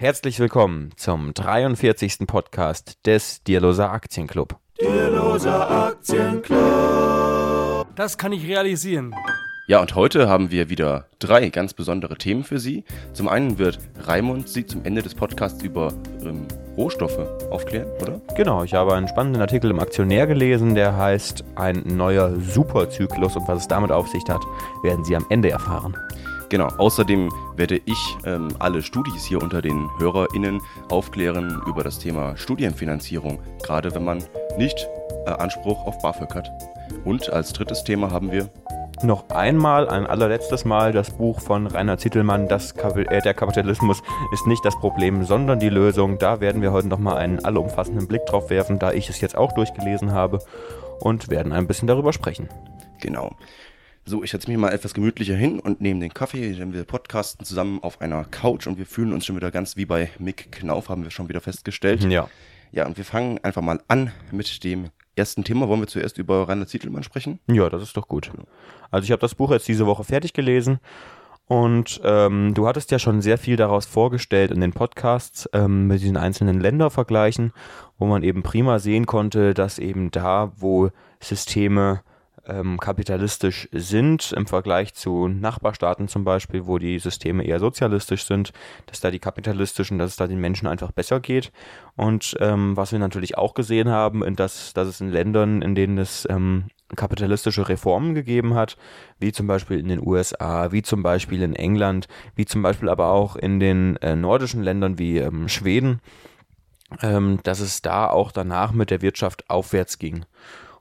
Herzlich willkommen zum 43. Podcast des Dierloser Aktienclub. Dierloser Aktienclub. Das kann ich realisieren. Ja, und heute haben wir wieder drei ganz besondere Themen für Sie. Zum einen wird Raimund Sie zum Ende des Podcasts über ähm, Rohstoffe aufklären, oder? Genau, ich habe einen spannenden Artikel im Aktionär gelesen, der heißt Ein neuer Superzyklus und was es damit auf sich hat, werden Sie am Ende erfahren. Genau, außerdem werde ich ähm, alle Studis hier unter den HörerInnen aufklären über das Thema Studienfinanzierung, gerade wenn man nicht äh, Anspruch auf BAföG hat. Und als drittes Thema haben wir noch einmal, ein allerletztes Mal, das Buch von Rainer Zittelmann, das äh, Der Kapitalismus ist nicht das Problem, sondern die Lösung. Da werden wir heute nochmal einen allumfassenden Blick drauf werfen, da ich es jetzt auch durchgelesen habe und werden ein bisschen darüber sprechen. Genau. So, ich setze mich mal etwas gemütlicher hin und nehme den Kaffee, denn wir podcasten zusammen auf einer Couch und wir fühlen uns schon wieder ganz wie bei Mick Knauf, haben wir schon wieder festgestellt. Ja. Ja, und wir fangen einfach mal an mit dem ersten Thema. Wollen wir zuerst über Rainer Zietelmann sprechen? Ja, das ist doch gut. Also ich habe das Buch jetzt diese Woche fertig gelesen und ähm, du hattest ja schon sehr viel daraus vorgestellt in den Podcasts ähm, mit diesen einzelnen Ländervergleichen, wo man eben prima sehen konnte, dass eben da, wo Systeme ähm, kapitalistisch sind im Vergleich zu Nachbarstaaten zum Beispiel, wo die Systeme eher sozialistisch sind, dass da die kapitalistischen, dass es da den Menschen einfach besser geht. Und ähm, was wir natürlich auch gesehen haben, dass, dass es in Ländern, in denen es ähm, kapitalistische Reformen gegeben hat, wie zum Beispiel in den USA, wie zum Beispiel in England, wie zum Beispiel aber auch in den äh, nordischen Ländern wie ähm, Schweden, ähm, dass es da auch danach mit der Wirtschaft aufwärts ging.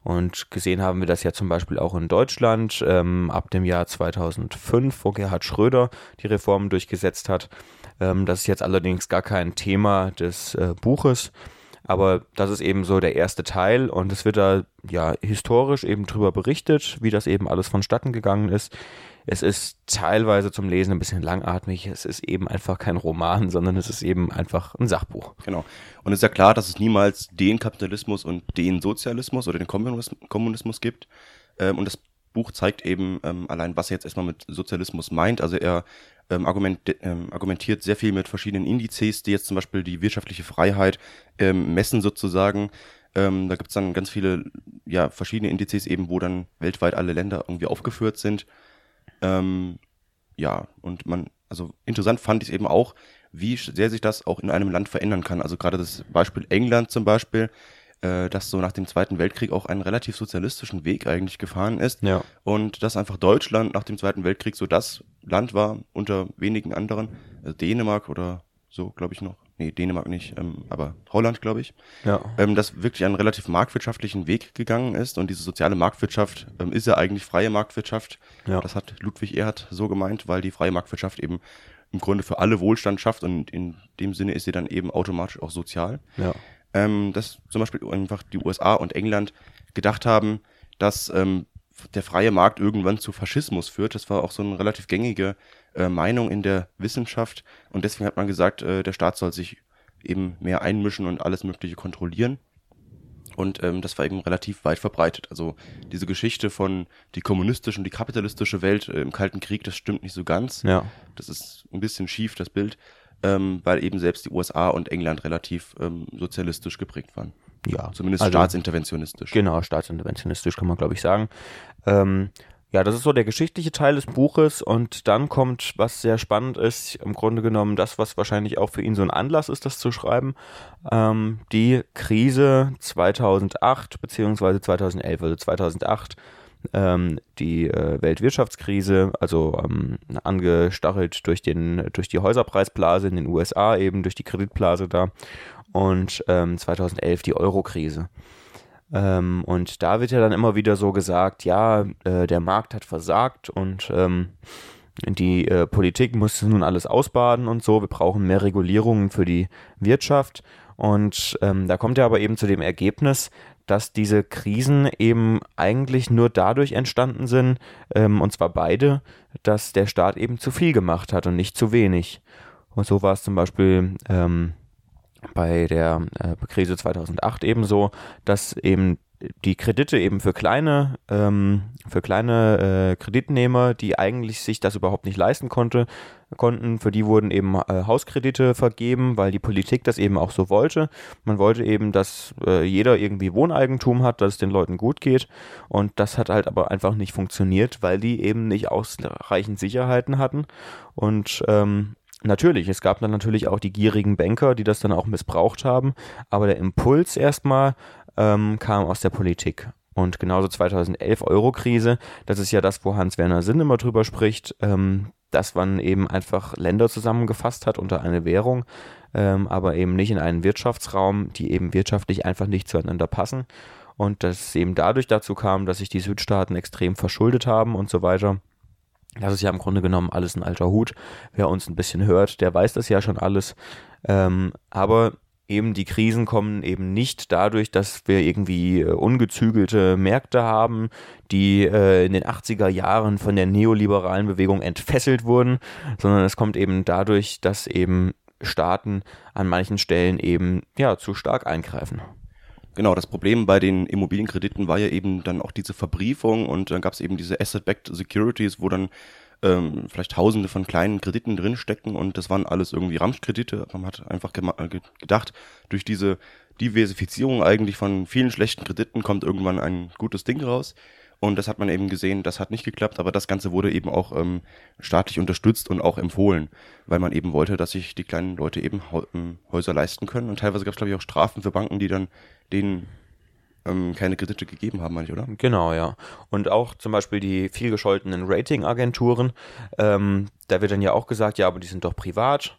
Und gesehen haben wir das ja zum Beispiel auch in Deutschland ähm, ab dem Jahr 2005, wo Gerhard Schröder die Reformen durchgesetzt hat. Ähm, das ist jetzt allerdings gar kein Thema des äh, Buches, aber das ist eben so der erste Teil und es wird da ja historisch eben drüber berichtet, wie das eben alles vonstatten gegangen ist. Es ist teilweise zum Lesen ein bisschen langatmig. Es ist eben einfach kein Roman, sondern es ist eben einfach ein Sachbuch. Genau. Und es ist ja klar, dass es niemals den Kapitalismus und den Sozialismus oder den Kommunismus gibt. Ähm, und das Buch zeigt eben ähm, allein, was er jetzt erstmal mit Sozialismus meint. Also er ähm, argumentiert sehr viel mit verschiedenen Indizes, die jetzt zum Beispiel die wirtschaftliche Freiheit messen sozusagen. Ähm, da gibt es dann ganz viele, ja, verschiedene Indizes eben, wo dann weltweit alle Länder irgendwie aufgeführt sind. Ähm, ja, und man, also interessant fand ich eben auch, wie sehr sich das auch in einem Land verändern kann. Also gerade das Beispiel England zum Beispiel, äh, das so nach dem Zweiten Weltkrieg auch einen relativ sozialistischen Weg eigentlich gefahren ist. Ja. Und dass einfach Deutschland nach dem Zweiten Weltkrieg so das Land war unter wenigen anderen, also Dänemark oder so, glaube ich noch, nee, Dänemark nicht, ähm, aber Holland, glaube ich, ja. ähm, das wirklich einen relativ marktwirtschaftlichen Weg gegangen ist. Und diese soziale Marktwirtschaft ähm, ist ja eigentlich freie Marktwirtschaft. Ja. Das hat Ludwig Erhard so gemeint, weil die freie Marktwirtschaft eben im Grunde für alle Wohlstand schafft und in dem Sinne ist sie dann eben automatisch auch sozial. Ja. Ähm, dass zum Beispiel einfach die USA und England gedacht haben, dass ähm, der freie Markt irgendwann zu Faschismus führt. Das war auch so eine relativ gängige äh, Meinung in der Wissenschaft. Und deswegen hat man gesagt, äh, der Staat soll sich eben mehr einmischen und alles Mögliche kontrollieren. Und ähm, das war eben relativ weit verbreitet. Also diese Geschichte von die kommunistische und die kapitalistische Welt äh, im Kalten Krieg, das stimmt nicht so ganz. Ja. Das ist ein bisschen schief, das Bild, ähm, weil eben selbst die USA und England relativ ähm, sozialistisch geprägt waren. Ja. Zumindest also, staatsinterventionistisch. Genau, staatsinterventionistisch kann man, glaube ich, sagen. Ähm, ja, das ist so der geschichtliche Teil des Buches und dann kommt, was sehr spannend ist, im Grunde genommen das, was wahrscheinlich auch für ihn so ein Anlass ist, das zu schreiben, ähm, die Krise 2008 beziehungsweise 2011, also 2008 ähm, die äh, Weltwirtschaftskrise, also ähm, angestachelt durch, den, durch die Häuserpreisblase in den USA, eben durch die Kreditblase da und ähm, 2011 die Eurokrise. Ähm, und da wird ja dann immer wieder so gesagt, ja, äh, der Markt hat versagt und ähm, die äh, Politik muss nun alles ausbaden und so. Wir brauchen mehr Regulierungen für die Wirtschaft. Und ähm, da kommt er aber eben zu dem Ergebnis, dass diese Krisen eben eigentlich nur dadurch entstanden sind, ähm, und zwar beide, dass der Staat eben zu viel gemacht hat und nicht zu wenig. Und so war es zum Beispiel ähm, bei der äh, Krise 2008 ebenso, dass eben die Kredite eben für kleine, ähm, für kleine äh, Kreditnehmer, die eigentlich sich das überhaupt nicht leisten konnte, konnten, für die wurden eben äh, Hauskredite vergeben, weil die Politik das eben auch so wollte. Man wollte eben, dass äh, jeder irgendwie Wohneigentum hat, dass es den Leuten gut geht. Und das hat halt aber einfach nicht funktioniert, weil die eben nicht ausreichend Sicherheiten hatten. Und ähm, Natürlich, es gab dann natürlich auch die gierigen Banker, die das dann auch missbraucht haben, aber der Impuls erstmal ähm, kam aus der Politik. Und genauso 2011 Euro-Krise, das ist ja das, wo Hans-Werner Sinn immer drüber spricht, ähm, dass man eben einfach Länder zusammengefasst hat unter eine Währung, ähm, aber eben nicht in einen Wirtschaftsraum, die eben wirtschaftlich einfach nicht zueinander passen. Und dass es eben dadurch dazu kam, dass sich die Südstaaten extrem verschuldet haben und so weiter. Das ist ja im Grunde genommen alles ein alter Hut. Wer uns ein bisschen hört, der weiß das ja schon alles. Ähm, aber eben die Krisen kommen eben nicht dadurch, dass wir irgendwie äh, ungezügelte Märkte haben, die äh, in den 80er Jahren von der neoliberalen Bewegung entfesselt wurden, sondern es kommt eben dadurch, dass eben Staaten an manchen Stellen eben ja zu stark eingreifen. Genau, das Problem bei den Immobilienkrediten war ja eben dann auch diese Verbriefung und dann gab es eben diese Asset-Backed Securities, wo dann ähm, vielleicht tausende von kleinen Krediten drinstecken und das waren alles irgendwie Ramschkredite. Man hat einfach äh, gedacht, durch diese Diversifizierung eigentlich von vielen schlechten Krediten kommt irgendwann ein gutes Ding raus. Und das hat man eben gesehen, das hat nicht geklappt, aber das Ganze wurde eben auch ähm, staatlich unterstützt und auch empfohlen, weil man eben wollte, dass sich die kleinen Leute eben ähm, Häuser leisten können. Und teilweise gab es, glaube ich, auch Strafen für Banken, die dann denen ähm, keine Kredite gegeben haben, meine ich, oder? Genau, ja. Und auch zum Beispiel die vielgescholtenen Ratingagenturen, ähm, da wird dann ja auch gesagt, ja, aber die sind doch privat.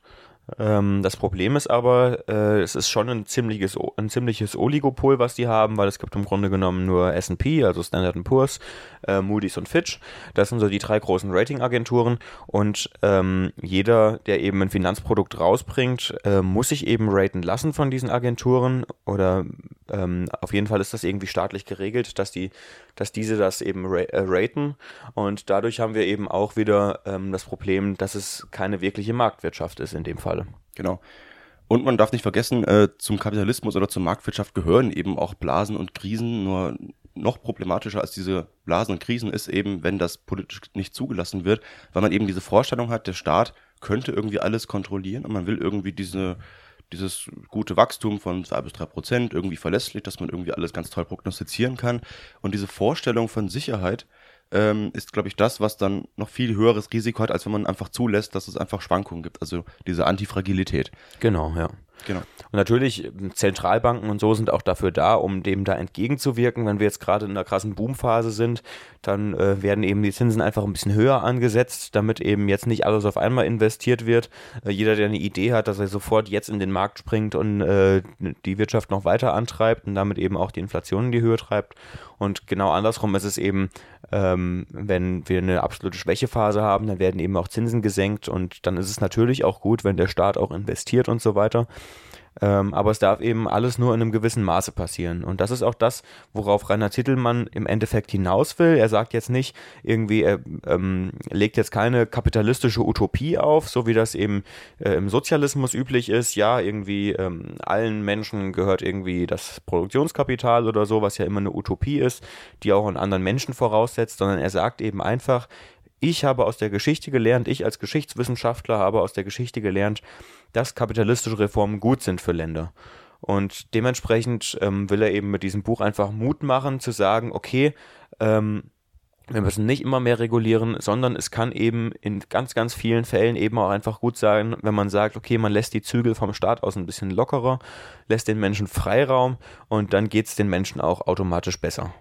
Ähm, das Problem ist aber, äh, es ist schon ein ziemliches, ein ziemliches Oligopol, was die haben, weil es gibt im Grunde genommen nur S&P, also Standard Poor's, äh, Moody's und Fitch. Das sind so die drei großen Ratingagenturen und ähm, jeder, der eben ein Finanzprodukt rausbringt, äh, muss sich eben raten lassen von diesen Agenturen oder ähm, auf jeden Fall ist das irgendwie staatlich geregelt, dass die, dass diese das eben ra äh, raten und dadurch haben wir eben auch wieder ähm, das Problem, dass es keine wirkliche Marktwirtschaft ist in dem Fall. Genau. Und man darf nicht vergessen, äh, zum Kapitalismus oder zur Marktwirtschaft gehören eben auch Blasen und Krisen. Nur noch problematischer als diese Blasen und Krisen ist eben, wenn das politisch nicht zugelassen wird, weil man eben diese Vorstellung hat, der Staat könnte irgendwie alles kontrollieren und man will irgendwie diese dieses gute Wachstum von zwei bis drei Prozent irgendwie verlässlich, dass man irgendwie alles ganz toll prognostizieren kann. Und diese Vorstellung von Sicherheit ähm, ist, glaube ich, das, was dann noch viel höheres Risiko hat, als wenn man einfach zulässt, dass es einfach Schwankungen gibt. Also diese Antifragilität. Genau, ja. Genau. Und natürlich, ähm, Zentralbanken und so sind auch dafür da, um dem da entgegenzuwirken. Wenn wir jetzt gerade in einer krassen Boomphase sind, dann äh, werden eben die Zinsen einfach ein bisschen höher angesetzt, damit eben jetzt nicht alles auf einmal investiert wird. Äh, jeder, der eine Idee hat, dass er sofort jetzt in den Markt springt und äh, die Wirtschaft noch weiter antreibt und damit eben auch die Inflation in die Höhe treibt. Und genau andersrum ist es eben, ähm, wenn wir eine absolute Schwächephase haben, dann werden eben auch Zinsen gesenkt und dann ist es natürlich auch gut, wenn der Staat auch investiert und so weiter. Ähm, aber es darf eben alles nur in einem gewissen Maße passieren. Und das ist auch das, worauf Rainer Tittelmann im Endeffekt hinaus will. Er sagt jetzt nicht irgendwie, er ähm, legt jetzt keine kapitalistische Utopie auf, so wie das eben äh, im Sozialismus üblich ist. Ja, irgendwie ähm, allen Menschen gehört irgendwie das Produktionskapital oder so, was ja immer eine Utopie ist, die auch einen anderen Menschen voraussetzt, sondern er sagt eben einfach, ich habe aus der Geschichte gelernt, ich als Geschichtswissenschaftler habe aus der Geschichte gelernt, dass kapitalistische Reformen gut sind für Länder. Und dementsprechend ähm, will er eben mit diesem Buch einfach Mut machen, zu sagen, okay, ähm, wir müssen nicht immer mehr regulieren, sondern es kann eben in ganz, ganz vielen Fällen eben auch einfach gut sein, wenn man sagt, okay, man lässt die Zügel vom Staat aus ein bisschen lockerer, lässt den Menschen Freiraum und dann geht es den Menschen auch automatisch besser.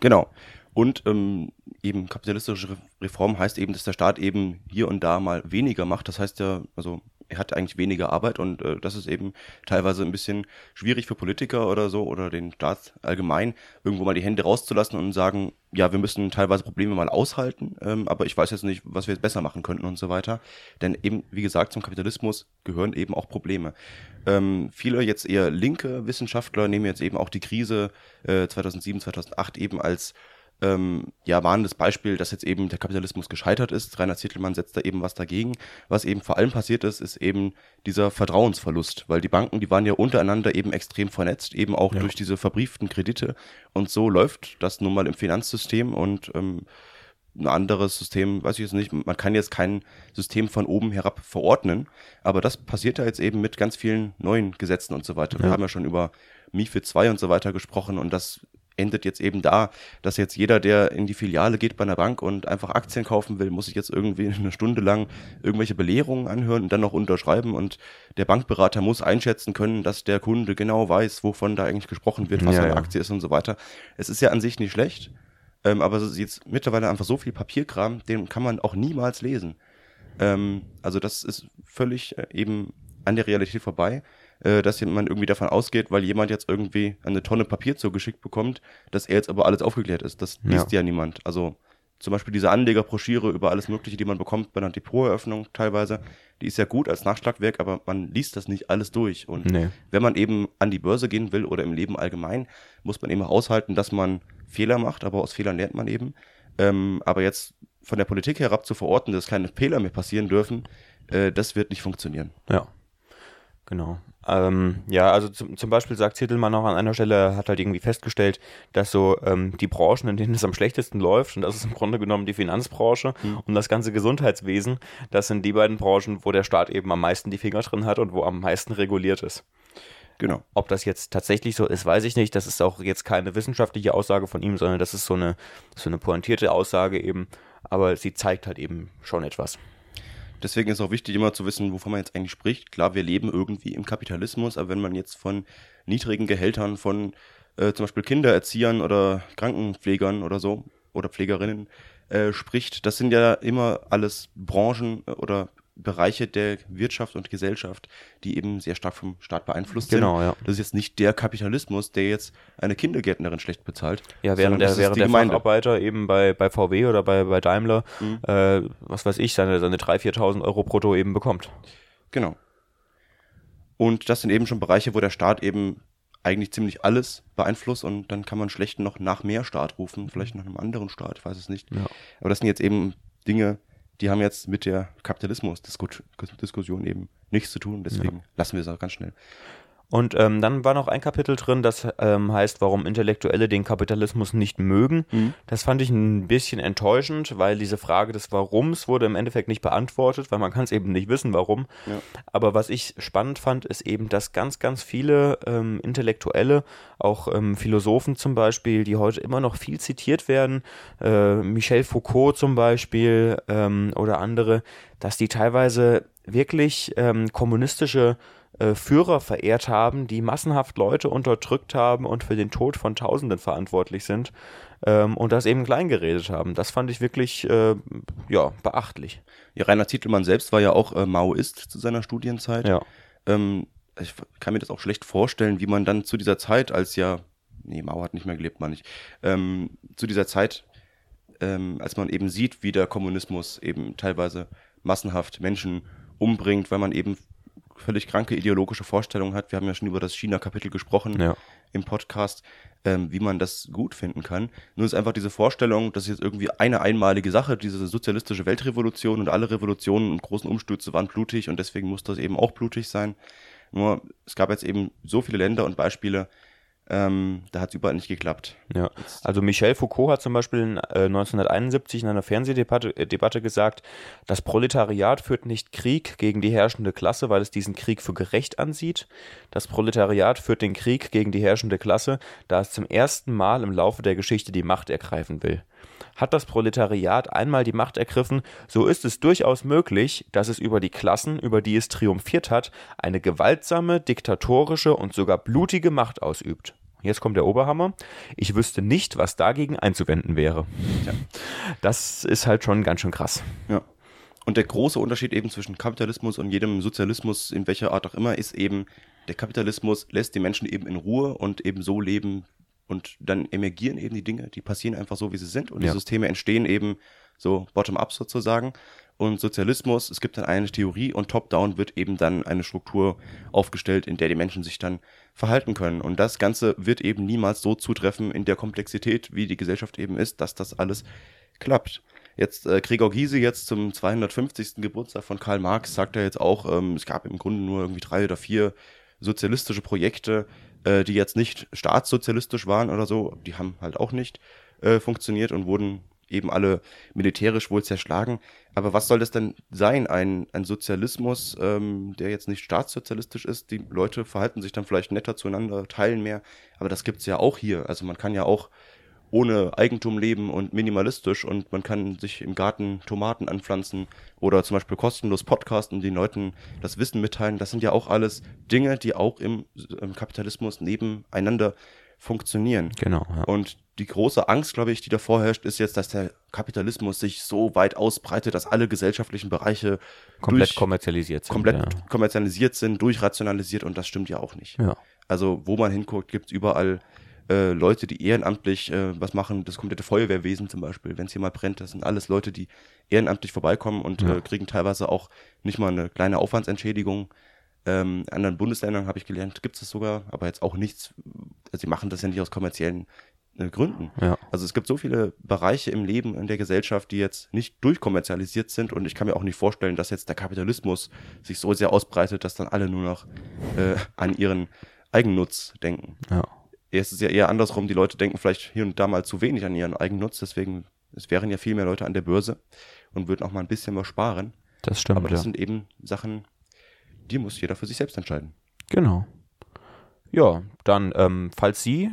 Genau. Und ähm, eben kapitalistische Reform heißt eben, dass der Staat eben hier und da mal weniger macht. Das heißt ja, also er hat eigentlich weniger Arbeit und äh, das ist eben teilweise ein bisschen schwierig für Politiker oder so oder den Staat allgemein, irgendwo mal die Hände rauszulassen und sagen, ja, wir müssen teilweise Probleme mal aushalten, ähm, aber ich weiß jetzt nicht, was wir jetzt besser machen könnten und so weiter. Denn eben, wie gesagt, zum Kapitalismus gehören eben auch Probleme. Ähm, viele jetzt eher linke Wissenschaftler nehmen jetzt eben auch die Krise äh, 2007, 2008 eben als ähm, ja, warnendes Beispiel, dass jetzt eben der Kapitalismus gescheitert ist. Rainer Zittelmann setzt da eben was dagegen. Was eben vor allem passiert ist, ist eben dieser Vertrauensverlust, weil die Banken, die waren ja untereinander eben extrem vernetzt, eben auch Ja. durch diese verbrieften Kredite. Und so läuft das nun mal im Finanzsystem und ähm, ein anderes System, weiß ich jetzt nicht, man kann jetzt kein System von oben herab verordnen, aber das passiert ja jetzt eben mit ganz vielen neuen Gesetzen und so weiter. Wir Ja. haben ja schon über MIFID 2 und so weiter gesprochen und das endet jetzt eben da, dass jetzt jeder, der in die Filiale geht bei einer Bank und einfach Aktien kaufen will, muss sich jetzt irgendwie eine Stunde lang irgendwelche Belehrungen anhören und dann noch unterschreiben und der Bankberater muss einschätzen können, dass der Kunde genau weiß, wovon da eigentlich gesprochen wird, was Ja, eine ja. Aktie ist und so weiter. Es ist ja an sich nicht schlecht, ähm, aber es ist jetzt mittlerweile einfach so viel Papierkram, den kann man auch niemals lesen. Ähm, also das ist völlig äh, eben an der Realität vorbei, äh, dass man irgendwie davon ausgeht, weil jemand jetzt irgendwie eine Tonne Papier zugeschickt bekommt, dass er jetzt aber alles aufgeklärt ist. Das Ja. liest ja, niemand. Also zum Beispiel diese Anlegerbroschüre über alles Mögliche, die man bekommt bei einer Depoteröffnung teilweise, die ist ja gut als Nachschlagwerk, aber man liest das nicht alles durch. Und Nee. wenn man eben an die Börse gehen will oder im Leben allgemein, muss man eben aushalten, dass man Fehler macht, aber aus Fehlern lernt man eben. Ähm, aber jetzt von der Politik herab zu verorten, dass keine Fehler mehr passieren dürfen, äh, das wird nicht funktionieren. Ja, genau. Ähm, ja, also zum, zum Beispiel sagt Zittelmann noch an einer Stelle, hat halt irgendwie festgestellt, dass so ähm, die Branchen, in denen es am schlechtesten läuft, und das ist im Grunde genommen die Finanzbranche und das ganze Gesundheitswesen, das sind die beiden Branchen, wo der Staat eben am meisten die Finger drin hat und wo am meisten reguliert ist. Genau. Ob das jetzt tatsächlich so ist, weiß ich nicht. Das ist auch jetzt keine wissenschaftliche Aussage von ihm, sondern das ist so eine, so eine pointierte Aussage eben. Aber sie zeigt halt eben schon etwas. Deswegen ist auch wichtig, immer zu wissen, wovon man jetzt eigentlich spricht. Klar, wir leben irgendwie im Kapitalismus, aber wenn man jetzt von niedrigen Gehältern von äh, zum Beispiel Kindererziehern oder Krankenpflegern oder so oder Pflegerinnen äh, spricht, das sind ja immer alles Branchen äh, oder Bereiche der Wirtschaft und Gesellschaft, die eben sehr stark vom Staat beeinflusst Genau, sind. ja. Das ist jetzt nicht der Kapitalismus, der jetzt eine Kindergärtnerin schlecht bezahlt. Ja, während der, während die der Gemeinde. Facharbeiter eben bei, bei VW oder bei, bei Daimler, Mhm. äh, was weiß ich, seine, seine 3.000, 4.000 Euro brutto eben bekommt. Genau. Und das sind eben schon Bereiche, wo der Staat eben eigentlich ziemlich alles beeinflusst und dann kann man schlecht noch nach mehr Staat rufen, vielleicht nach einem anderen Staat, ich weiß es nicht. Ja. Aber das sind jetzt eben Dinge, die haben jetzt mit der Kapitalismus-Diskussion eben nichts zu tun, deswegen lassen wir es auch ganz schnell. Und ähm, dann war noch ein Kapitel drin, das ähm, heißt, warum Intellektuelle den Kapitalismus nicht mögen. Mhm. Das fand ich ein bisschen enttäuschend, weil diese Frage des Warums wurde im Endeffekt nicht beantwortet, weil man kann es eben nicht wissen, warum. Ja. Aber was ich spannend fand, ist eben, dass ganz, ganz viele ähm, Intellektuelle, auch ähm, Philosophen zum Beispiel, die heute immer noch viel zitiert werden, äh, Michel Foucault zum Beispiel ähm, oder andere, dass die teilweise wirklich ähm, kommunistische äh, Führer verehrt haben, die massenhaft Leute unterdrückt haben und für den Tod von Tausenden verantwortlich sind ähm, und das eben kleingeredet haben. Das fand ich wirklich äh, ja, beachtlich. Ja, Rainer Zietelmann selbst war ja auch äh, Maoist zu seiner Studienzeit. Ja. Ähm, ich kann mir das auch schlecht vorstellen, wie man dann zu dieser Zeit, als ja, nee, Mao hat nicht mehr gelebt, meine ich, ähm, zu dieser Zeit, ähm, als man eben sieht, wie der Kommunismus eben teilweise massenhaft Menschen umbringt, weil man eben völlig kranke ideologische Vorstellungen hat. Wir haben ja schon über das China-Kapitel gesprochen Ja. im Podcast, ähm, wie man das gut finden kann. Nur ist einfach diese Vorstellung, das ist jetzt irgendwie eine einmalige Sache, diese sozialistische Weltrevolution und alle Revolutionen und großen Umstürze waren blutig und deswegen muss das eben auch blutig sein. Nur es gab jetzt eben so viele Länder und Beispiele, ähm, da hat es überall nicht geklappt. Ja, also Michel Foucault hat zum Beispiel in, äh, 1971 in einer Fernsehdebatte Debatte gesagt, das Proletariat führt nicht Krieg gegen die herrschende Klasse, weil es diesen Krieg für gerecht ansieht. Das Proletariat führt den Krieg gegen die herrschende Klasse, da es zum ersten Mal im Laufe der Geschichte die Macht ergreifen will. Hat das Proletariat einmal die Macht ergriffen, so ist es durchaus möglich, dass es über die Klassen, über die es triumphiert hat, eine gewaltsame, diktatorische und sogar blutige Macht ausübt. Jetzt kommt der Oberhammer. Ich wüsste nicht, was dagegen einzuwenden wäre. Ja. Das ist halt schon ganz schön krass. Ja. Und der große Unterschied eben zwischen Kapitalismus und jedem Sozialismus, in welcher Art auch immer, ist eben, der Kapitalismus lässt die Menschen eben in Ruhe und eben so leben und dann emergieren eben die Dinge, die passieren einfach so, wie sie sind und Ja. die Systeme entstehen eben so bottom-up sozusagen. und Sozialismus, es gibt dann eine Theorie und top-down wird eben dann eine Struktur aufgestellt, in der die Menschen sich dann verhalten können. Und das Ganze wird eben niemals so zutreffen in der Komplexität, wie die Gesellschaft eben ist, dass das alles klappt. Jetzt äh, Gregor Gysi jetzt zum 250. Geburtstag von Karl Marx sagt er jetzt auch, ähm, es gab im Grunde nur irgendwie drei oder vier sozialistische Projekte, äh, die jetzt nicht staatssozialistisch waren oder so, die haben halt auch nicht äh, funktioniert und wurden eben alle militärisch wohl zerschlagen. Aber was soll das denn sein? Ein, ein Sozialismus, ähm, der jetzt nicht staatssozialistisch ist. Die Leute verhalten sich dann vielleicht netter zueinander, teilen mehr. Aber das gibt's ja auch hier. Also man kann ja auch ohne Eigentum leben und minimalistisch und man kann sich im Garten Tomaten anpflanzen oder zum Beispiel kostenlos podcasten, den Leuten das Wissen mitteilen. Das sind ja auch alles Dinge, die auch im, im Kapitalismus nebeneinander funktionieren. Genau. Ja. Und die große Angst, glaube ich, die davor herrscht, ist jetzt, dass der Kapitalismus sich so weit ausbreitet, dass alle gesellschaftlichen Bereiche komplett durch, kommerzialisiert sind. Komplett ja. kommerzialisiert sind, durchrationalisiert und das stimmt ja auch nicht. Ja. Also wo man hinguckt, gibt es überall äh, Leute, die ehrenamtlich äh, was machen, das komplette Feuerwehrwesen zum Beispiel, wenn es hier mal brennt, das sind alles Leute, die ehrenamtlich vorbeikommen und Ja. äh, kriegen teilweise auch nicht mal eine kleine Aufwandsentschädigung. Ähm, in anderen Bundesländern habe ich gelernt, gibt es das sogar, aber jetzt auch nichts, also sie machen das ja nicht aus kommerziellen äh, Gründen. Ja. Also es gibt so viele Bereiche im Leben, in der Gesellschaft, die jetzt nicht durchkommerzialisiert sind und ich kann mir auch nicht vorstellen, dass jetzt der Kapitalismus sich so sehr ausbreitet, dass dann alle nur noch äh, an ihren Eigennutz denken. ja. Es ist ja eher andersrum, die Leute denken vielleicht hier und da mal zu wenig an ihren Eigennutz, deswegen es wären ja viel mehr Leute an der Börse und würden auch mal ein bisschen was sparen. Das stimmt. Aber das ja. sind eben Sachen, die muss jeder für sich selbst entscheiden. Genau. Ja, dann, ähm, falls Sie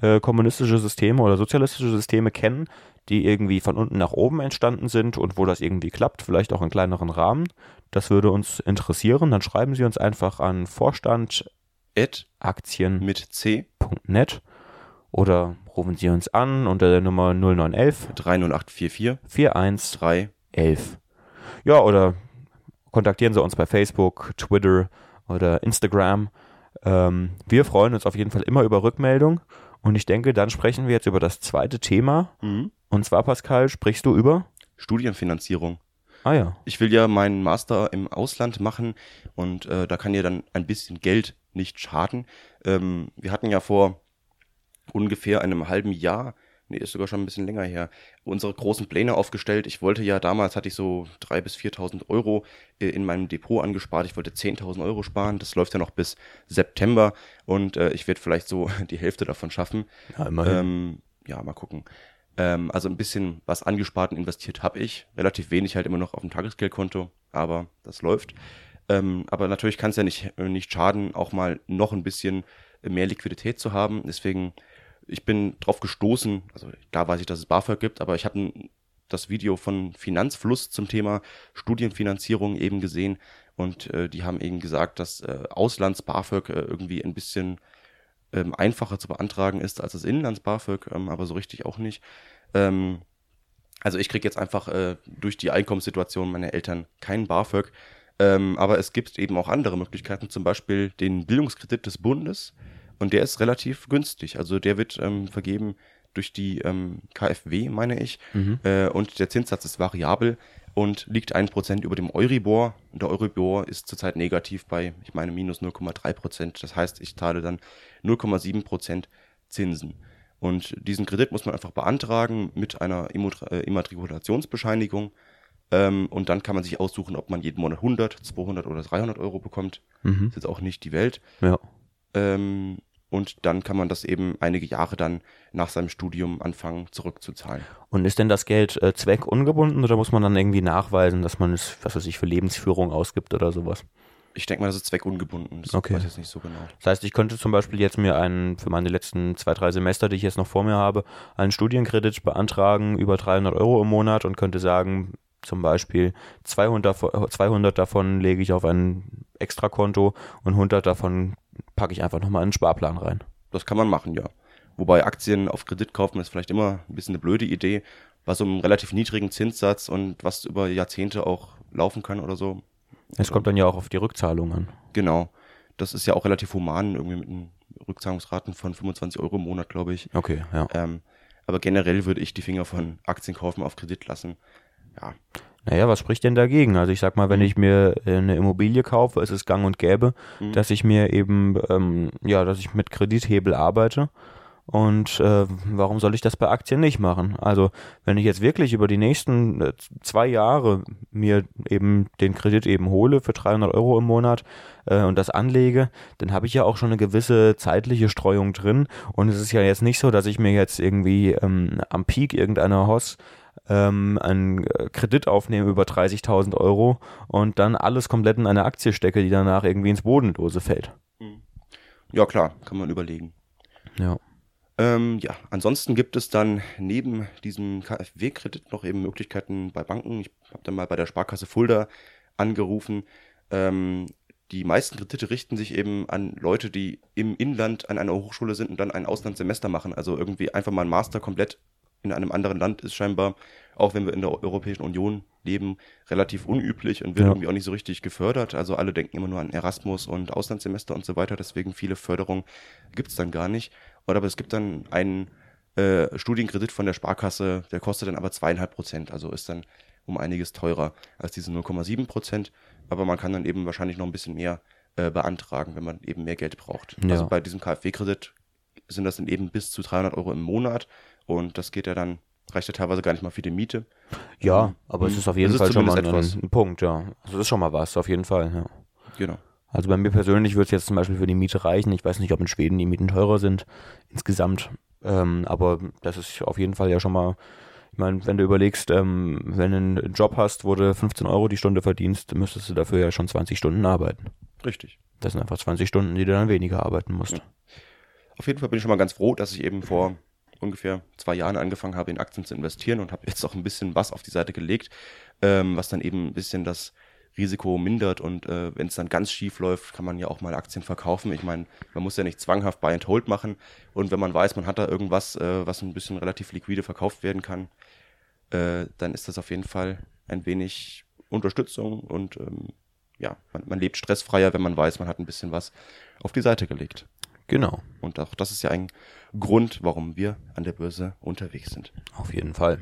äh, kommunistische Systeme oder sozialistische Systeme kennen, die irgendwie von unten nach oben entstanden sind und wo das irgendwie klappt, vielleicht auch in kleineren Rahmen, das würde uns interessieren. Dann schreiben Sie uns einfach an vorstandaktien.net Mit C oder rufen Sie uns an unter der Nummer 0911 30844 41 3 11. Ja, oder kontaktieren Sie uns bei Facebook, Twitter oder Instagram. Ähm, wir freuen uns auf jeden Fall immer über Rückmeldung. Und ich denke, dann sprechen wir jetzt über das zweite Thema. mhm. Und zwar, Pascal, sprichst du über? Studienfinanzierung. Ah ja. Ich will ja meinen Master im Ausland machen und äh, da kann ja dann ein bisschen Geld nicht schaden. Ähm, wir hatten ja vor ungefähr einem halben Jahr, nee, ist sogar schon ein bisschen länger her, unsere großen Pläne aufgestellt. Ich wollte ja damals, hatte ich so 3.000 bis 4.000 Euro äh, in meinem Depot angespart. Ich wollte 10.000 Euro sparen. Das läuft ja noch bis September und äh, ich werde vielleicht so die Hälfte davon schaffen. Ja, Ähm, ja, mal gucken. Ähm, also ein bisschen was angespart und investiert habe ich. Relativ wenig halt immer noch auf dem Tagesgeldkonto, aber das läuft. Ähm, aber natürlich kann es ja nicht, äh, nicht schaden, auch mal noch ein bisschen mehr Liquidität zu haben. Deswegen, ich bin drauf gestoßen, also da weiß ich, dass es BAföG gibt, aber ich habe das Video von Finanzfluss zum Thema Studienfinanzierung eben gesehen und äh, die haben eben gesagt, dass äh, Auslands-BAföG äh, irgendwie ein bisschen ähm, einfacher zu beantragen ist als das Inlands-BAföG, ähm, aber so richtig auch nicht. Ähm, also ich kriege jetzt einfach äh, durch die Einkommenssituation meiner Eltern keinen BAföG, ähm, aber es gibt eben auch andere Möglichkeiten, zum Beispiel den Bildungskredit des Bundes und der ist relativ günstig. Also der wird ähm, vergeben durch die ähm, KfW, meine ich, Mhm. äh, und der Zinssatz ist variabel und liegt 1% über dem Euribor. Und der Euribor ist zurzeit negativ bei, ich meine, minus 0,3%. Das heißt, ich zahle dann 0,7% Zinsen. Und diesen Kredit muss man einfach beantragen mit einer äh, Immatrikulationsbescheinigung. Ähm, und dann kann man sich aussuchen, ob man jeden Monat 100, 200 oder 300 Euro bekommt. Mhm. Das ist jetzt auch nicht die Welt. Ja. Ähm, und dann kann man das eben einige Jahre dann nach seinem Studium anfangen zurückzuzahlen. Und ist denn das Geld äh, zweckungebunden oder muss man dann irgendwie nachweisen, dass man es, was weiß ich, für Lebensführung ausgibt oder sowas? Ich denke mal, das ist zweckungebunden. Das Okay. weiß ich jetzt nicht so genau. Das heißt, ich könnte zum Beispiel jetzt mir einen, für meine letzten zwei, drei Semester, die ich jetzt noch vor mir habe, einen Studienkredit beantragen über 300 Euro im Monat und könnte sagen, zum Beispiel 200, davon- 200 davon lege ich auf ein Extrakonto und 100 davon packe ich einfach nochmal in einen Sparplan rein. Das kann man machen, ja. Wobei Aktien auf Kredit kaufen ist vielleicht immer ein bisschen eine blöde Idee. Bei so einem relativ niedrigen Zinssatz und was über Jahrzehnte auch laufen kann oder so. Es kommt dann ja auch auf die Rückzahlung an. Genau. Das ist ja auch relativ human, irgendwie mit einem Rückzahlungsraten von 25 Euro im Monat, glaube ich. Okay, ja. Ähm, aber generell würde ich die Finger von Aktien kaufen auf Kredit lassen. Ja, Naja, was spricht denn dagegen? Also ich sag mal, wenn Mhm. ich mir äh, eine Immobilie kaufe, ist es gang und gäbe, Mhm. dass ich mir eben, ähm, ja, dass ich mit Kredithebel arbeite. Und äh, warum soll ich das bei Aktien nicht machen? Also wenn ich jetzt wirklich über die nächsten äh, zwei Jahre mir eben den Kredit eben hole für 300 Euro im Monat äh, und das anlege, dann habe ich ja auch schon eine gewisse zeitliche Streuung drin. Und es ist ja jetzt nicht so, dass ich mir jetzt irgendwie ähm, am Peak irgendeiner Hoss ähm, einen äh, Kredit aufnehme über 30.000 Euro und dann alles komplett in eine Aktie stecke, die danach irgendwie ins Bodenlose fällt. Ja, klar, kann man überlegen. Ja. Ähm, ja, ansonsten gibt es dann neben diesem KfW-Kredit noch eben Möglichkeiten bei Banken. Ich habe dann mal bei der Sparkasse Fulda angerufen. Ähm, die meisten Kredite richten sich eben an Leute, die im Inland an einer Hochschule sind und dann ein Auslandssemester machen. Also irgendwie einfach mal ein Master komplett in einem anderen Land ist scheinbar, auch wenn wir in der Europäischen Union leben, relativ unüblich und wird Ja. irgendwie auch nicht so richtig gefördert. Also alle denken immer nur an Erasmus und Auslandssemester und so weiter. Deswegen viele Förderungen gibt es dann gar nicht. Oder aber es gibt dann einen äh, Studienkredit von der Sparkasse, der kostet dann aber zweieinhalb Prozent. Also ist dann um einiges teurer als diese 0,7 Prozent. Aber man kann dann eben wahrscheinlich noch ein bisschen mehr äh, beantragen, wenn man eben mehr Geld braucht. Ja. Also bei diesem KfW-Kredit sind das dann eben bis zu 300 Euro im Monat. Und das geht ja dann, reicht ja teilweise gar nicht mal für die Miete. Ja, aber es Mhm. ist auf jeden Es ist Fall schon mal etwas. ein Punkt, ja. Also es ist schon mal was, auf jeden Fall, ja. Genau. Also bei mir persönlich würde es jetzt zum Beispiel für die Miete reichen. Ich weiß nicht, ob in Schweden die Mieten teurer sind insgesamt. Ähm, aber das ist auf jeden Fall ja schon mal, ich meine, wenn du überlegst, ähm, wenn du einen Job hast, wo du 15 Euro die Stunde verdienst, müsstest du dafür ja schon 20 Stunden arbeiten. Richtig. Das sind einfach 20 Stunden, die du dann weniger arbeiten musst. Ja. Auf jeden Fall bin ich schon mal ganz froh, dass ich eben vor ungefähr zwei Jahren angefangen habe, in Aktien zu investieren und habe jetzt auch ein bisschen was auf die Seite gelegt, ähm, was dann eben ein bisschen das Risiko mindert und äh, wenn es dann ganz schief läuft, kann man ja auch mal Aktien verkaufen. Ich meine, man muss ja nicht zwanghaft Buy and Hold machen und wenn man weiß, man hat da irgendwas, äh, was ein bisschen relativ liquide verkauft werden kann, äh, dann ist das auf jeden Fall ein wenig Unterstützung und ähm, ja, man, man lebt stressfreier, wenn man weiß, man hat ein bisschen was auf die Seite gelegt. Genau, Und auch das ist ja ein Grund, warum wir an der Börse unterwegs sind. auf jeden Fall.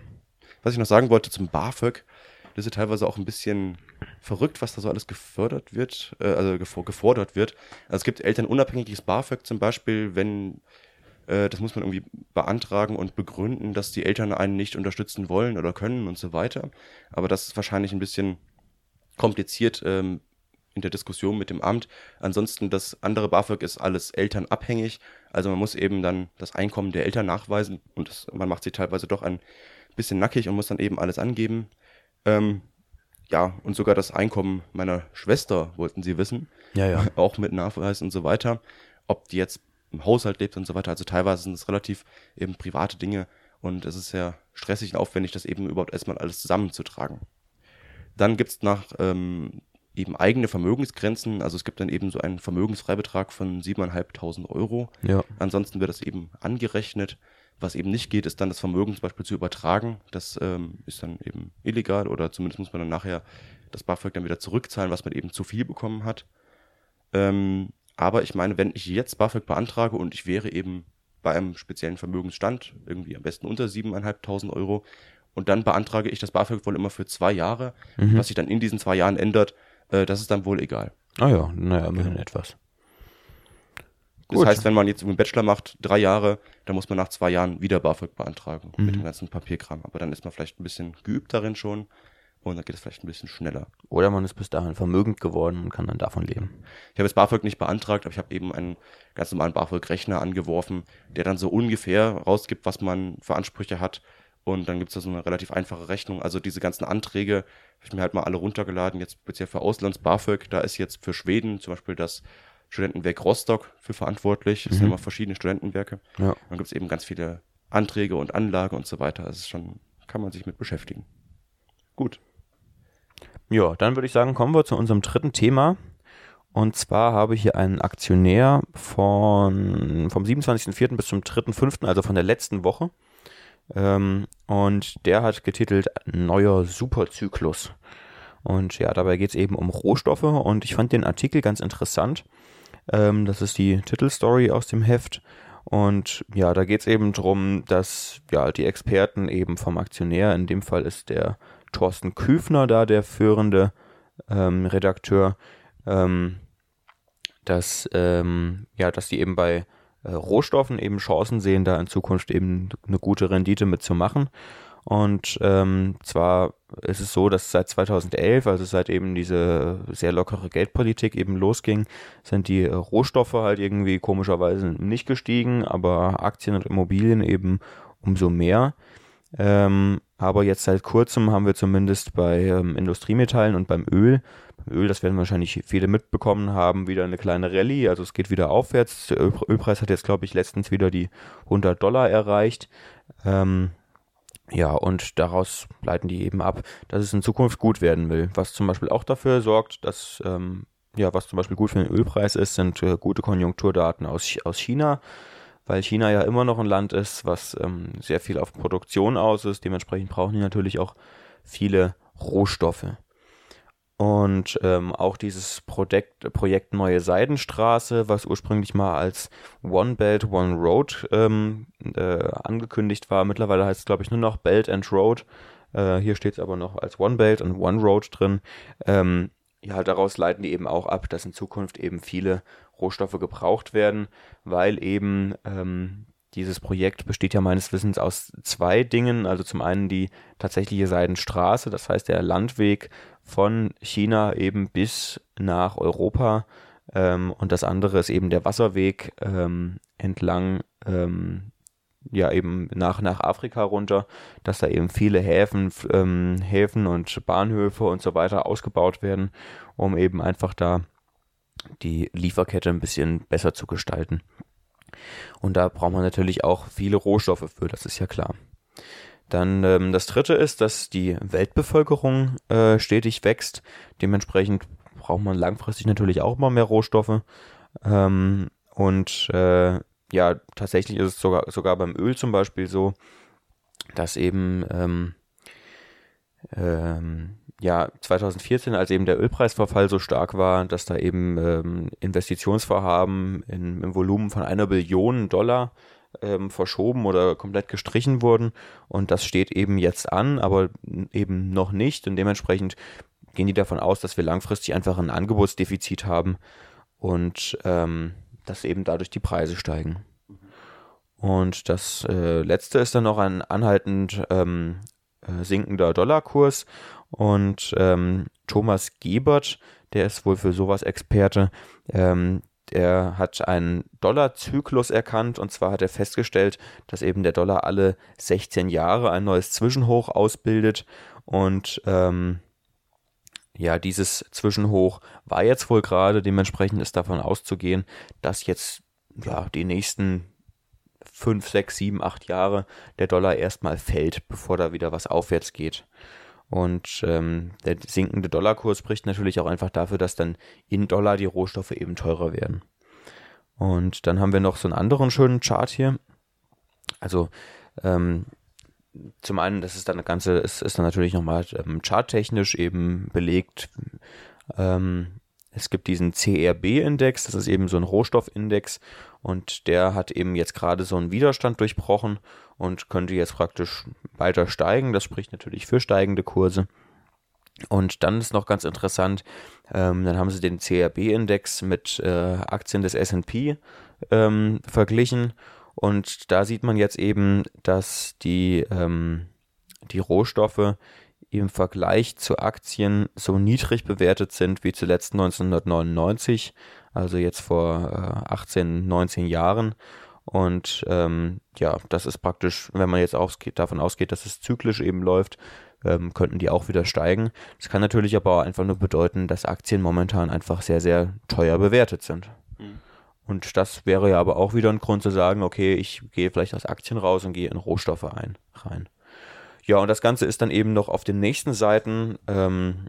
Was ich noch sagen wollte zum BAföG, das ist ja teilweise auch ein bisschen verrückt, was da so alles gefördert wird, äh, also gefo- gefordert wird. Also es gibt elternunabhängiges BAföG zum Beispiel, wenn, äh, das muss man irgendwie beantragen und begründen, dass die Eltern einen nicht unterstützen wollen oder können und so weiter. Aber das ist wahrscheinlich ein bisschen kompliziert ähm, in der Diskussion mit dem Amt. Ansonsten das andere BAföG ist alles elternabhängig. Also man muss eben dann das Einkommen der Eltern nachweisen und das, man macht sie teilweise doch ein bisschen nackig und muss dann eben alles angeben. Ähm, ja, und sogar das Einkommen meiner Schwester wollten sie wissen, Ja, ja. auch mit Nachweis und so weiter, ob die jetzt im Haushalt lebt und so weiter. Also teilweise sind es relativ eben private Dinge und es ist sehr stressig und aufwendig, das eben überhaupt erstmal alles zusammenzutragen. Dann gibt es nach ähm, eben eigene Vermögensgrenzen, also es gibt dann eben so einen Vermögensfreibetrag von 7.500 Euro. Ja. Ansonsten wird das eben angerechnet. Was eben nicht geht, ist dann das Vermögen zum Beispiel zu übertragen. Das ähm, ist dann eben illegal oder zumindest muss man dann nachher das BAföG dann wieder zurückzahlen, was man eben zu viel bekommen hat. Ähm, aber ich meine, wenn ich jetzt BAföG beantrage und ich wäre eben bei einem speziellen Vermögensstand, irgendwie am besten unter 7.500 Euro, und dann beantrage ich das BAföG wohl immer für zwei Jahre, Mhm. was sich dann in diesen zwei Jahren ändert, äh, das ist dann wohl egal. Ah ja, naja, immerhin etwas. Das Gut. heißt, wenn man jetzt einen Bachelor macht, drei Jahre, dann muss man nach zwei Jahren wieder BAföG beantragen Mhm. mit dem ganzen Papierkram. Aber dann ist man vielleicht ein bisschen geübt darin schon und dann geht es vielleicht ein bisschen schneller. Oder man ist bis dahin vermögend geworden und kann dann davon leben. Ich habe jetzt BAföG nicht beantragt, aber ich habe eben einen ganz normalen BAföG-Rechner angeworfen, der dann so ungefähr rausgibt, was man für Ansprüche hat. Und dann gibt es da so eine relativ einfache Rechnung. Also diese ganzen Anträge habe ich mir halt mal alle runtergeladen, jetzt speziell für Auslands-BAföG. Da ist jetzt für Schweden zum Beispiel das Studentenwerk Rostock für verantwortlich. Es sind immer verschiedene Studentenwerke. Ja. Dann gibt es eben ganz viele Anträge und Anlage und so weiter. Das ist schon, kann man sich mit beschäftigen. Gut. Ja, dann würde ich sagen, kommen wir zu unserem dritten Thema. Und zwar habe ich hier einen Aktionär von, vom 27.04. bis zum 3.05., also von der letzten Woche. Ähm, und der hat getitelt Neuer Superzyklus. Und ja, dabei geht es eben um Rohstoffe und ich fand den Artikel ganz interessant. Ähm, das ist die Titelstory aus dem Heft. Und ja, da geht es eben drum, dass ja die Experten eben vom Aktionär, in dem Fall ist der Thorsten Küfner da der führende ähm, Redakteur, ähm, dass, ähm, ja, dass die eben bei äh, Rohstoffen eben Chancen sehen, da in Zukunft eben eine gute Rendite mitzumachen. Und ähm, zwar ist es so, dass seit 2011, also seit eben diese sehr lockere Geldpolitik eben losging, sind die Rohstoffe halt irgendwie komischerweise nicht gestiegen, aber Aktien und Immobilien eben umso mehr. Ähm, aber jetzt seit kurzem haben wir zumindest bei ähm, Industriemetallen und beim Öl, beim Öl, das werden wahrscheinlich viele mitbekommen haben, wieder eine kleine Rallye, also es geht wieder aufwärts. Der Öl Ölpreis hat jetzt, glaube ich, letztens wieder die 100 Dollar erreicht. Ähm, ja, und daraus leiten die eben ab, dass es in Zukunft gut werden will. Was zum Beispiel auch dafür sorgt, dass, ähm, ja, was zum Beispiel gut für den Ölpreis ist, sind äh, gute Konjunkturdaten aus, aus China, weil China ja immer noch ein Land ist, was ähm, sehr viel auf Produktion aus ist. Dementsprechend brauchen die natürlich auch viele Rohstoffe. Und ähm, auch dieses Projekt, Projekt Neue Seidenstraße, was ursprünglich mal als One Belt, One Road ähm, äh, angekündigt war. Mittlerweile heißt es, glaube ich, nur noch Belt and Road. Äh, hier steht es aber noch als One Belt und One Road drin. Ähm, ja, daraus leiten die eben auch ab, dass in Zukunft eben viele Rohstoffe gebraucht werden, weil eben ähm, dieses Projekt besteht ja meines Wissens aus zwei Dingen. Also zum einen die tatsächliche Seidenstraße, das heißt der Landweg von China eben bis nach Europa. Ähm, und das andere ist eben der Wasserweg ähm, entlang, ähm, ja eben nach, nach Afrika runter, dass da eben viele Häfen, ähm, Häfen und Bahnhöfe und so weiter ausgebaut werden, um eben einfach da die Lieferkette ein bisschen besser zu gestalten. Und da braucht man natürlich auch viele Rohstoffe für, das ist ja klar. Dann ähm, das dritte ist, dass die Weltbevölkerung äh, stetig wächst. Dementsprechend braucht man langfristig natürlich auch mal mehr Rohstoffe. Ähm, und äh, ja, tatsächlich ist es sogar, sogar beim Öl zum Beispiel so, dass eben ähm, ähm, ja 2014, als eben der Ölpreisverfall so stark war, dass da eben ähm, Investitionsvorhaben in, im Volumen von einer Billion Dollar ähm, verschoben oder komplett gestrichen wurden. Und das steht eben jetzt an, aber eben noch nicht. Und dementsprechend gehen die davon aus, dass wir langfristig einfach ein Angebotsdefizit haben und ähm, dass eben dadurch die Preise steigen. Und das äh, letzte ist dann noch ein anhaltend ähm, äh, sinkender Dollarkurs. Und ähm, Thomas Gebert, der ist wohl für sowas Experte, ähm, der hat einen Dollarzyklus erkannt und zwar hat er festgestellt, dass eben der Dollar alle 16 Jahre ein neues Zwischenhoch ausbildet und ähm, ja, dieses Zwischenhoch war jetzt wohl gerade, dementsprechend ist davon auszugehen, dass jetzt ja die nächsten 5, 6, 7, 8 Jahre der Dollar erstmal fällt, bevor da wieder was aufwärts geht. Und ähm, der sinkende Dollarkurs spricht natürlich auch einfach dafür, dass dann in Dollar die Rohstoffe eben teurer werden. Und dann haben wir noch so einen anderen schönen Chart hier. Also ähm, zum einen, das ist dann eine ganze, ist, ist dann natürlich nochmal ähm, charttechnisch eben belegt. Ähm, es gibt diesen CRB-Index, das ist eben so ein Rohstoffindex und der hat eben jetzt gerade so einen Widerstand durchbrochen und könnte jetzt praktisch weiter steigen. Das spricht natürlich für steigende Kurse. Und dann ist noch ganz interessant, ähm, dann haben sie den CRB-Index mit äh, Aktien des SP ähm, verglichen. Und da sieht man jetzt eben, dass die, ähm, die Rohstoffe im Vergleich zu Aktien so niedrig bewertet sind wie zuletzt 1999, also jetzt vor äh, 18, 19 Jahren. Und ähm, ja, das ist praktisch, wenn man jetzt ausgeht, davon ausgeht, dass es zyklisch eben läuft, ähm, könnten die auch wieder steigen. Das kann natürlich aber auch einfach nur bedeuten, dass Aktien momentan einfach sehr, sehr teuer bewertet sind. Und das wäre ja aber auch wieder ein Grund zu sagen, okay, ich gehe vielleicht aus Aktien raus und gehe in Rohstoffe ein, rein. Ja, und das Ganze ist dann eben noch auf den nächsten Seiten ähm,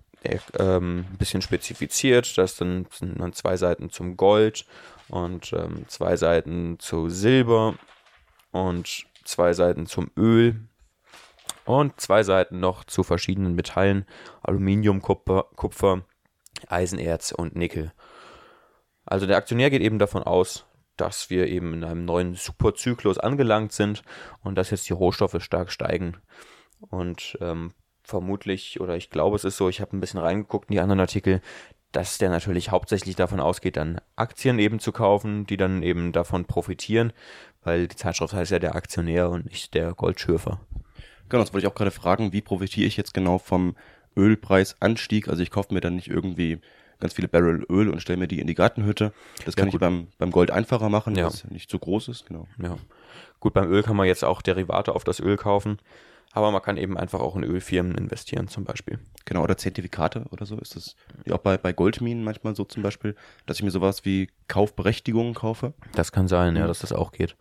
ähm, ein bisschen spezifiziert. Das sind, sind dann zwei Seiten zum Gold und ähm, zwei Seiten zu Silber und zwei Seiten zum Öl und zwei Seiten noch zu verschiedenen Metallen, Aluminium, Kupfer, Kupfer, Eisenerz und Nickel. Also der Aktionär geht eben davon aus, dass wir eben in einem neuen Superzyklus angelangt sind und dass jetzt die Rohstoffe stark steigen. Und ähm, vermutlich, oder ich glaube, es ist so, ich habe ein bisschen reingeguckt in die anderen Artikel, dass der natürlich hauptsächlich davon ausgeht, dann Aktien eben zu kaufen, die dann eben davon profitieren, weil die Zeitschrift heißt ja der Aktionär und nicht der Goldschürfer. Genau, das wollte ich auch gerade fragen, wie profitiere ich jetzt genau vom Ölpreisanstieg? Also ich kaufe mir dann nicht irgendwie ganz viele Barrel Öl und stelle mir die in die Gartenhütte. Das kann ja, ich beim, beim Gold einfacher machen, ja. weil es nicht zu groß ist, genau. Ja. Gut, beim Öl kann man jetzt auch Derivate auf das Öl kaufen. Aber man kann eben einfach auch in Ölfirmen investieren, zum Beispiel. Genau, oder Zertifikate oder so. Ist das ja auch bei, bei Goldminen manchmal so zum Beispiel, dass ich mir sowas wie Kaufberechtigungen kaufe? Das kann sein, ja, mhm. dass das auch geht.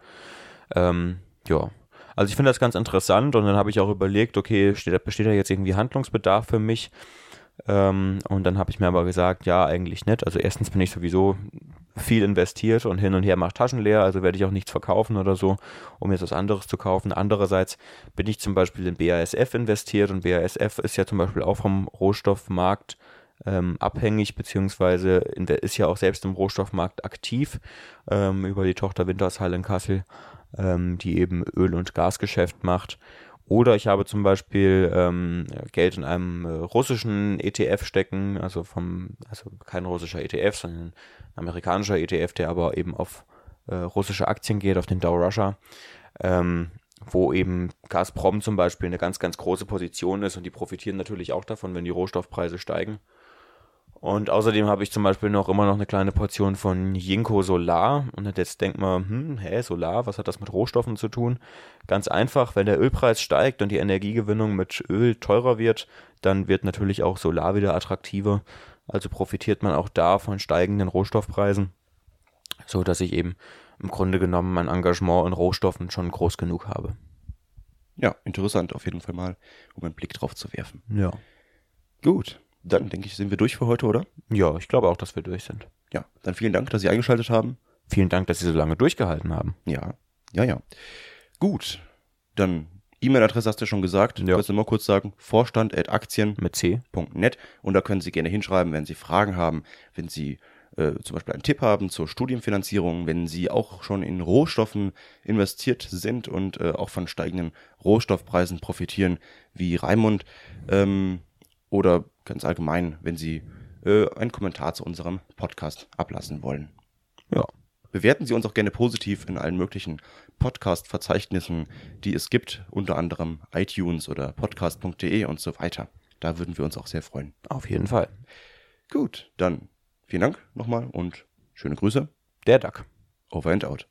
Ähm, ja. Also ich finde das ganz interessant und dann habe ich auch überlegt, okay, steht, besteht da jetzt irgendwie Handlungsbedarf für mich? Ähm, und dann habe ich mir aber gesagt, ja, eigentlich nicht. Also erstens bin ich sowieso viel investiert und hin und her macht Taschen leer, also werde ich auch nichts verkaufen oder so, um jetzt was anderes zu kaufen. Andererseits bin ich zum Beispiel in BASF investiert und BASF ist ja zum Beispiel auch vom Rohstoffmarkt ähm, abhängig, beziehungsweise ist ja auch selbst im Rohstoffmarkt aktiv ähm, über die Tochter Wintershall in Kassel, ähm, die eben Öl- und Gasgeschäft macht. Oder ich habe zum Beispiel ähm, Geld in einem äh, russischen ETF stecken, also vom, also kein russischer ETF, sondern ein amerikanischer ETF, der aber eben auf äh, russische Aktien geht, auf den Dow Russia, ähm, wo eben Gazprom zum Beispiel eine ganz, ganz große Position ist und die profitieren natürlich auch davon, wenn die Rohstoffpreise steigen. Und außerdem habe ich zum Beispiel noch immer noch eine kleine Portion von Jinko Solar. Und jetzt denkt man, hm, hä, Solar, was hat das mit Rohstoffen zu tun? Ganz einfach, wenn der Ölpreis steigt und die Energiegewinnung mit Öl teurer wird, dann wird natürlich auch Solar wieder attraktiver. Also profitiert man auch da von steigenden Rohstoffpreisen, so dass ich eben im Grunde genommen mein Engagement in Rohstoffen schon groß genug habe. Ja, interessant auf jeden Fall mal, um einen Blick drauf zu werfen. Ja. Gut. Dann denke ich, sind wir durch für heute, oder? Ja, ich glaube auch, dass wir durch sind. Ja, dann vielen Dank, dass Sie eingeschaltet haben. Vielen Dank, dass Sie so lange durchgehalten haben. Ja, ja, ja. Gut, dann E-Mail-Adresse hast du schon gesagt. Ja. Kannst du mal kurz sagen, vorstand.aktien mit c.net und da können Sie gerne hinschreiben, wenn Sie Fragen haben, wenn Sie äh, zum Beispiel einen Tipp haben zur Studienfinanzierung, wenn Sie auch schon in Rohstoffen investiert sind und äh, auch von steigenden Rohstoffpreisen profitieren, wie Raimund. Ähm, oder ganz allgemein, wenn Sie äh, einen Kommentar zu unserem Podcast ablassen wollen. Ja. Bewerten Sie uns auch gerne positiv in allen möglichen Podcast-Verzeichnissen, die es gibt, unter anderem iTunes oder podcast.de und so weiter. Da würden wir uns auch sehr freuen. Auf jeden Fall. Gut, dann vielen Dank nochmal und schöne Grüße. Der Duck. Over and out.